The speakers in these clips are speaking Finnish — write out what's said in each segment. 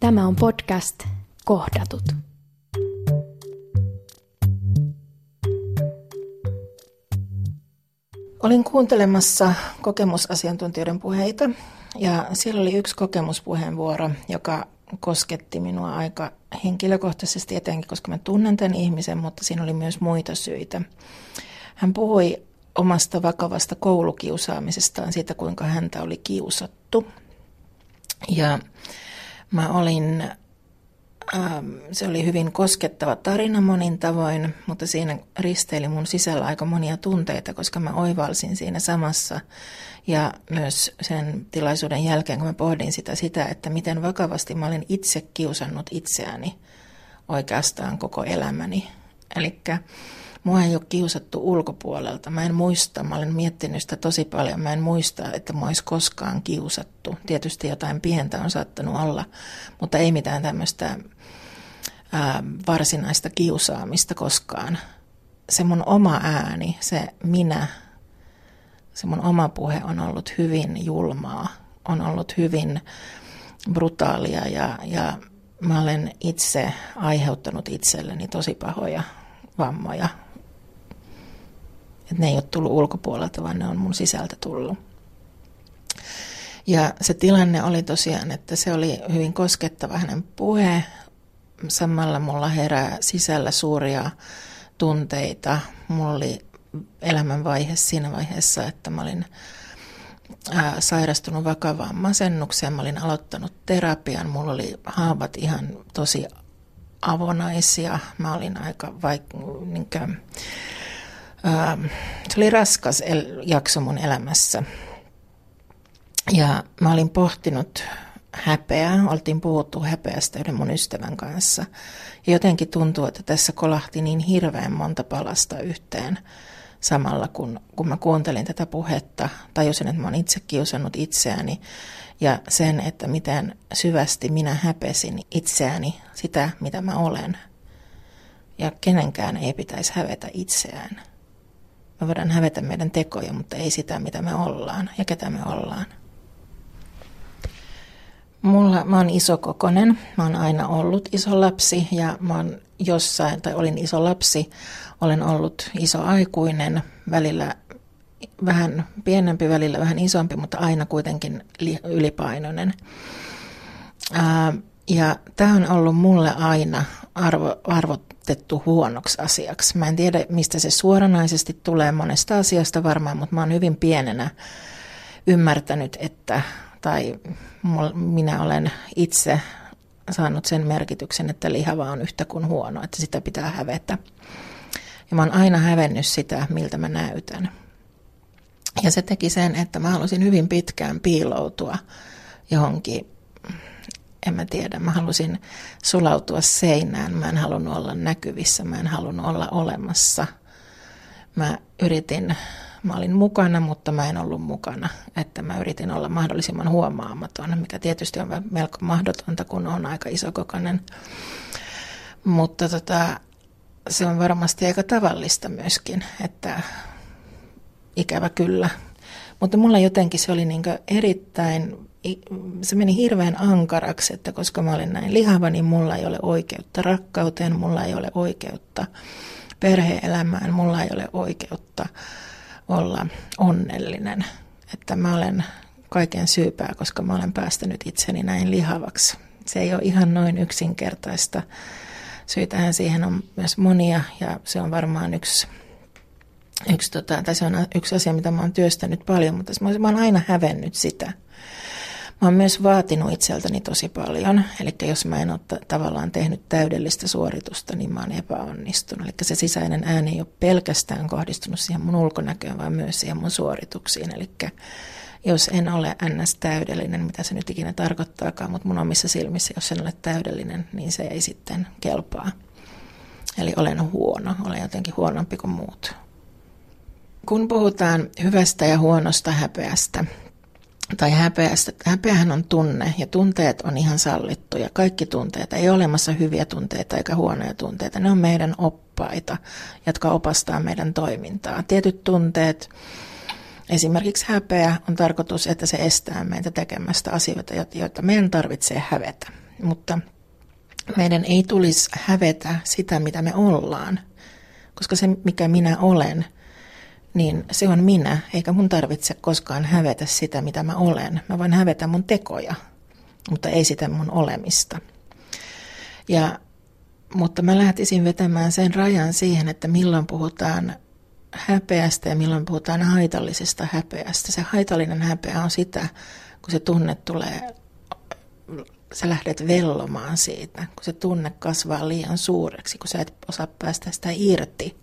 Tämä on podcast Kohdatut. Olin kuuntelemassa kokemusasiantuntijoiden puheita ja siellä oli yksi kokemuspuheenvuoro, joka kosketti minua aika henkilökohtaisesti etenkin, koska mä tunnen tämän ihmisen, mutta siinä oli myös muita syitä. Hän puhui omasta vakavasta koulukiusaamisestaan, siitä kuinka häntä oli kiusattu. Ja mä olin, ähm, se oli hyvin koskettava tarina monin tavoin, mutta siinä risteili mun sisällä aika monia tunteita, koska mä oivalsin siinä samassa. Ja myös sen tilaisuuden jälkeen, kun mä pohdin sitä, sitä että miten vakavasti mä olin itse kiusannut itseäni oikeastaan koko elämäni. Eli Mua ei ole kiusattu ulkopuolelta. Mä en muista, mä olen miettinyt sitä tosi paljon. Mä en muista, että mä olisi koskaan kiusattu. Tietysti jotain pientä on saattanut olla, mutta ei mitään tämmöistä varsinaista kiusaamista koskaan. Se mun oma ääni, se minä, se mun oma puhe on ollut hyvin julmaa, on ollut hyvin brutaalia ja, ja mä olen itse aiheuttanut itselleni tosi pahoja vammoja että ne ei ole tullut ulkopuolelta, vaan ne on mun sisältä tullut. Ja se tilanne oli tosiaan, että se oli hyvin koskettava hänen puhe. Samalla mulla herää sisällä suuria tunteita. Mulla oli elämänvaihe siinä vaiheessa, että mä olin ää, sairastunut vakavaan masennukseen. Mä olin aloittanut terapian. Mulla oli haavat ihan tosi avonaisia. Mä olin aika vaik- niin kuin, se oli raskas jakso mun elämässä. Ja mä olin pohtinut häpeää, oltiin puhuttu häpeästä yhden mun ystävän kanssa. Ja jotenkin tuntuu, että tässä kolahti niin hirveän monta palasta yhteen samalla, kun, kun mä kuuntelin tätä puhetta. Tajusin, että mä oon itse kiusannut itseäni ja sen, että miten syvästi minä häpesin itseäni, sitä mitä mä olen. Ja kenenkään ei pitäisi hävetä itseään. Me voidaan hävetä meidän tekoja, mutta ei sitä, mitä me ollaan ja ketä me ollaan. Mulla, mä oon isokokonen, mä oon aina ollut iso lapsi ja mä oon jossain, tai olin iso lapsi, olen ollut iso aikuinen, välillä vähän pienempi, välillä vähän isompi, mutta aina kuitenkin ylipainoinen. Ää, ja tämä on ollut mulle aina arvo, arvotettu huonoksi asiaksi. Mä en tiedä, mistä se suoranaisesti tulee monesta asiasta varmaan, mutta mä oon hyvin pienenä ymmärtänyt, että, tai minä olen itse saanut sen merkityksen, että lihava on yhtä kuin huono, että sitä pitää hävetä. Ja mä oon aina hävennyt sitä, miltä mä näytän. Ja se teki sen, että mä halusin hyvin pitkään piiloutua johonkin en mä tiedä, mä halusin sulautua seinään, mä en halunnut olla näkyvissä, mä en halunnut olla olemassa. Mä yritin, mä olin mukana, mutta mä en ollut mukana, että mä yritin olla mahdollisimman huomaamaton, mikä tietysti on melko mahdotonta, kun on aika isokokoinen. Mutta tota, se on varmasti aika tavallista myöskin, että ikävä kyllä. Mutta mulla jotenkin se oli niin erittäin se meni hirveän ankaraksi, että koska mä olen näin lihava, niin mulla ei ole oikeutta rakkauteen, mulla ei ole oikeutta perheelämään, mulla ei ole oikeutta olla onnellinen. Että mä olen kaiken syypää, koska mä olen päästänyt itseni näin lihavaksi. Se ei ole ihan noin yksinkertaista. Syitähän siihen on myös monia ja se on varmaan yksi, yksi, tota, tai se on yksi asia, mitä mä oon työstänyt paljon, mutta mä oon aina hävennyt sitä – Mä oon myös vaatinut itseltäni tosi paljon, eli jos mä en ole tavallaan tehnyt täydellistä suoritusta, niin mä oon epäonnistunut. Eli se sisäinen ääni ei ole pelkästään kohdistunut siihen mun ulkonäköön, vaan myös siihen mun suorituksiin. Eli jos en ole ns. täydellinen, mitä se nyt ikinä tarkoittaakaan, mutta mun omissa silmissä, jos en ole täydellinen, niin se ei sitten kelpaa. Eli olen huono, olen jotenkin huonompi kuin muut. Kun puhutaan hyvästä ja huonosta häpeästä, tai häpeästä. Häpeähän on tunne ja tunteet on ihan sallittuja. Kaikki tunteet. Ei ole olemassa hyviä tunteita eikä huonoja tunteita. Ne on meidän oppaita, jotka opastaa meidän toimintaa. Tietyt tunteet, esimerkiksi häpeä, on tarkoitus, että se estää meitä tekemästä asioita, joita meidän tarvitsee hävetä. mutta meidän ei tulisi hävetä sitä, mitä me ollaan. Koska se, mikä minä olen, niin se on minä, eikä mun tarvitse koskaan hävetä sitä, mitä mä olen. Mä voin hävetä mun tekoja, mutta ei sitä mun olemista. Ja, mutta mä lähtisin vetämään sen rajan siihen, että milloin puhutaan häpeästä ja milloin puhutaan haitallisesta häpeästä. Se haitallinen häpeä on sitä, kun se tunne tulee, sä lähdet vellomaan siitä, kun se tunne kasvaa liian suureksi, kun sä et osaa päästä sitä irti.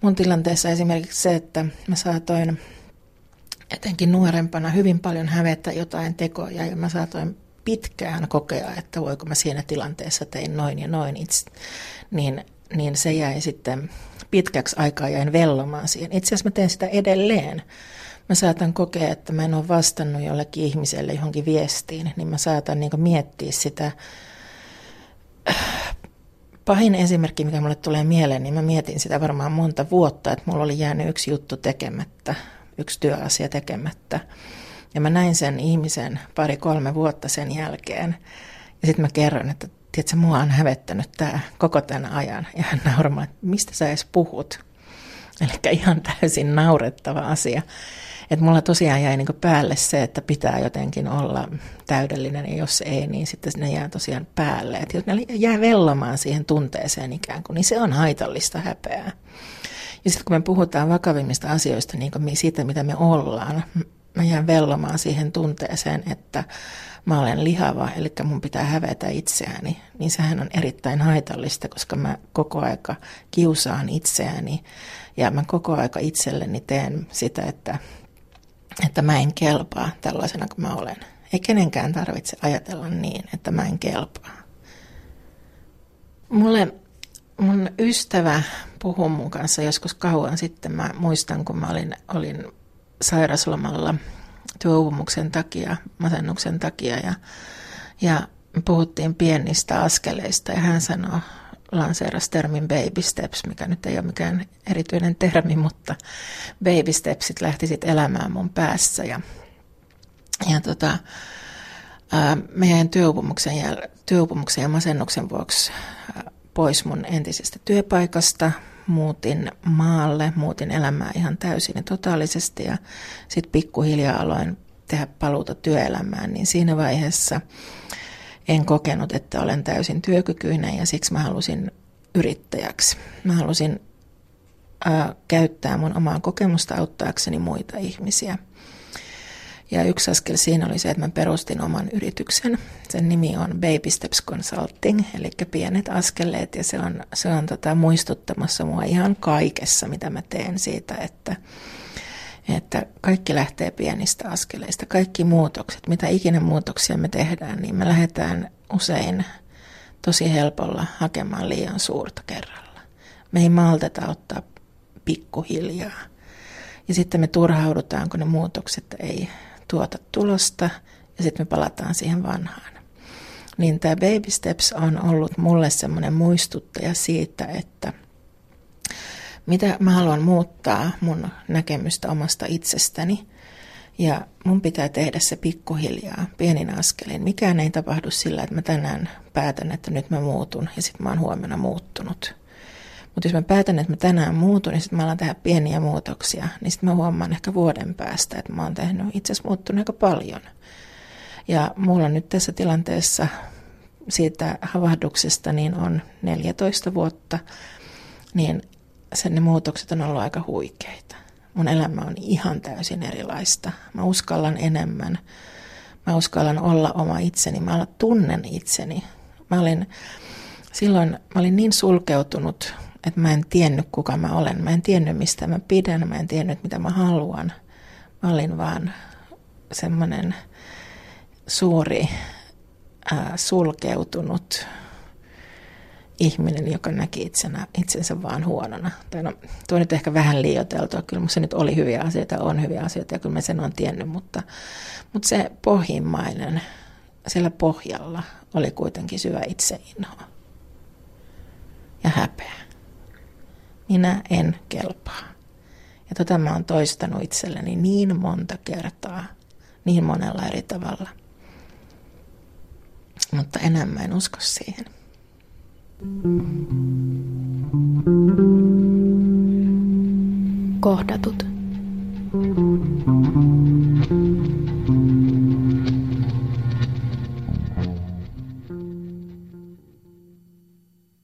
Mun tilanteessa esimerkiksi se, että mä saatoin etenkin nuorempana hyvin paljon hävetä jotain tekoja ja mä saatoin pitkään kokea, että voiko mä siinä tilanteessa tein noin ja noin, itse, niin, niin se jäi sitten pitkäksi aikaa jäin vellomaan siihen. Itse asiassa mä teen sitä edelleen. Mä saatan kokea, että mä en ole vastannut jollekin ihmiselle johonkin viestiin, niin mä saatan niin miettiä sitä. Pahin esimerkki, mikä mulle tulee mieleen, niin mä mietin sitä varmaan monta vuotta, että mulla oli jäänyt yksi juttu tekemättä, yksi työasia tekemättä. Ja mä näin sen ihmisen pari-kolme vuotta sen jälkeen. Ja sitten mä kerron, että tiedätkö, mua on hävettänyt tämä koko tämän ajan. Ja hän että mistä sä edes puhut? Eli ihan täysin naurettava asia. Että mulla tosiaan jäi niin päälle se, että pitää jotenkin olla täydellinen, ja jos ei, niin sitten ne jää tosiaan päälle. Että jos ne jää vellomaan siihen tunteeseen ikään kuin, niin se on haitallista häpeää. Ja sitten kun me puhutaan vakavimmista asioista, niin siitä, mitä me ollaan, mä jään vellomaan siihen tunteeseen, että mä olen lihava, eli mun pitää hävetä itseäni, niin sehän on erittäin haitallista, koska mä koko aika kiusaan itseäni ja mä koko aika itselleni teen sitä, että, että mä en kelpaa tällaisena kuin mä olen. Ei kenenkään tarvitse ajatella niin, että mä en kelpaa. Mulle mun ystävä puhui mun kanssa joskus kauan sitten. Mä muistan, kun mä olin, olin sairaslomalla työuupumuksen takia, masennuksen takia ja, ja puhuttiin pienistä askeleista ja hän sanoi, lanseerasi termin baby steps, mikä nyt ei ole mikään erityinen termi, mutta baby stepsit lähti sitten elämään mun päässä ja, ja tota, ää, mä jäin työuupumuksen, jäl- työuupumuksen ja masennuksen vuoksi pois mun entisestä työpaikasta, muutin maalle, muutin elämää ihan täysin ja totaalisesti ja sitten pikkuhiljaa aloin tehdä paluuta työelämään, niin siinä vaiheessa en kokenut, että olen täysin työkykyinen ja siksi mä halusin yrittäjäksi. Mä halusin ää, käyttää mun omaa kokemusta auttaakseni muita ihmisiä. Ja yksi askel siinä oli se, että mä perustin oman yrityksen. Sen nimi on Baby Steps Consulting, eli pienet askeleet, ja se on, se on tota muistuttamassa mua ihan kaikessa, mitä mä teen siitä, että, että kaikki lähtee pienistä askeleista. Kaikki muutokset, mitä ikinä muutoksia me tehdään, niin me lähdetään usein tosi helpolla hakemaan liian suurta kerralla. Me ei malteta ottaa pikkuhiljaa. Ja sitten me turhaudutaan, kun ne muutokset ei tuota tulosta ja sitten me palataan siihen vanhaan. Niin tämä Baby Steps on ollut mulle semmoinen muistuttaja siitä, että mitä mä haluan muuttaa mun näkemystä omasta itsestäni. Ja mun pitää tehdä se pikkuhiljaa, pienin askelin. Mikään ei tapahdu sillä, että mä tänään päätän, että nyt mä muutun ja sitten mä oon huomenna muuttunut. Mutta jos mä päätän, että mä tänään muutun, niin sitten mä alan tehdä pieniä muutoksia, niin sitten mä huomaan ehkä vuoden päästä, että mä oon tehnyt itse asiassa muuttunut aika paljon. Ja mulla nyt tässä tilanteessa siitä havahduksesta niin on 14 vuotta, niin sen ne muutokset on ollut aika huikeita. Mun elämä on ihan täysin erilaista. Mä uskallan enemmän. Mä uskallan olla oma itseni. Mä tunnen itseni. Mä olin, silloin mä olin niin sulkeutunut että mä en tiennyt kuka mä olen. Mä en tiennyt mistä mä pidän, mä en tiennyt mitä mä haluan. Mä olin vaan semmoinen suuri ää, sulkeutunut ihminen, joka näki itsenä, itsensä vaan huonona. Tai no, tuo nyt ehkä vähän liioiteltua. Kyllä se nyt oli hyviä asioita, on hyviä asioita ja kyllä mä sen on tiennyt, mutta, mutta se pohjimmainen, siellä pohjalla oli kuitenkin syvä itseinho ja häpeä minä en kelpaa. Ja tota mä oon toistanut itselleni niin monta kertaa, niin monella eri tavalla. Mutta enää mä en usko siihen. Kohdatut.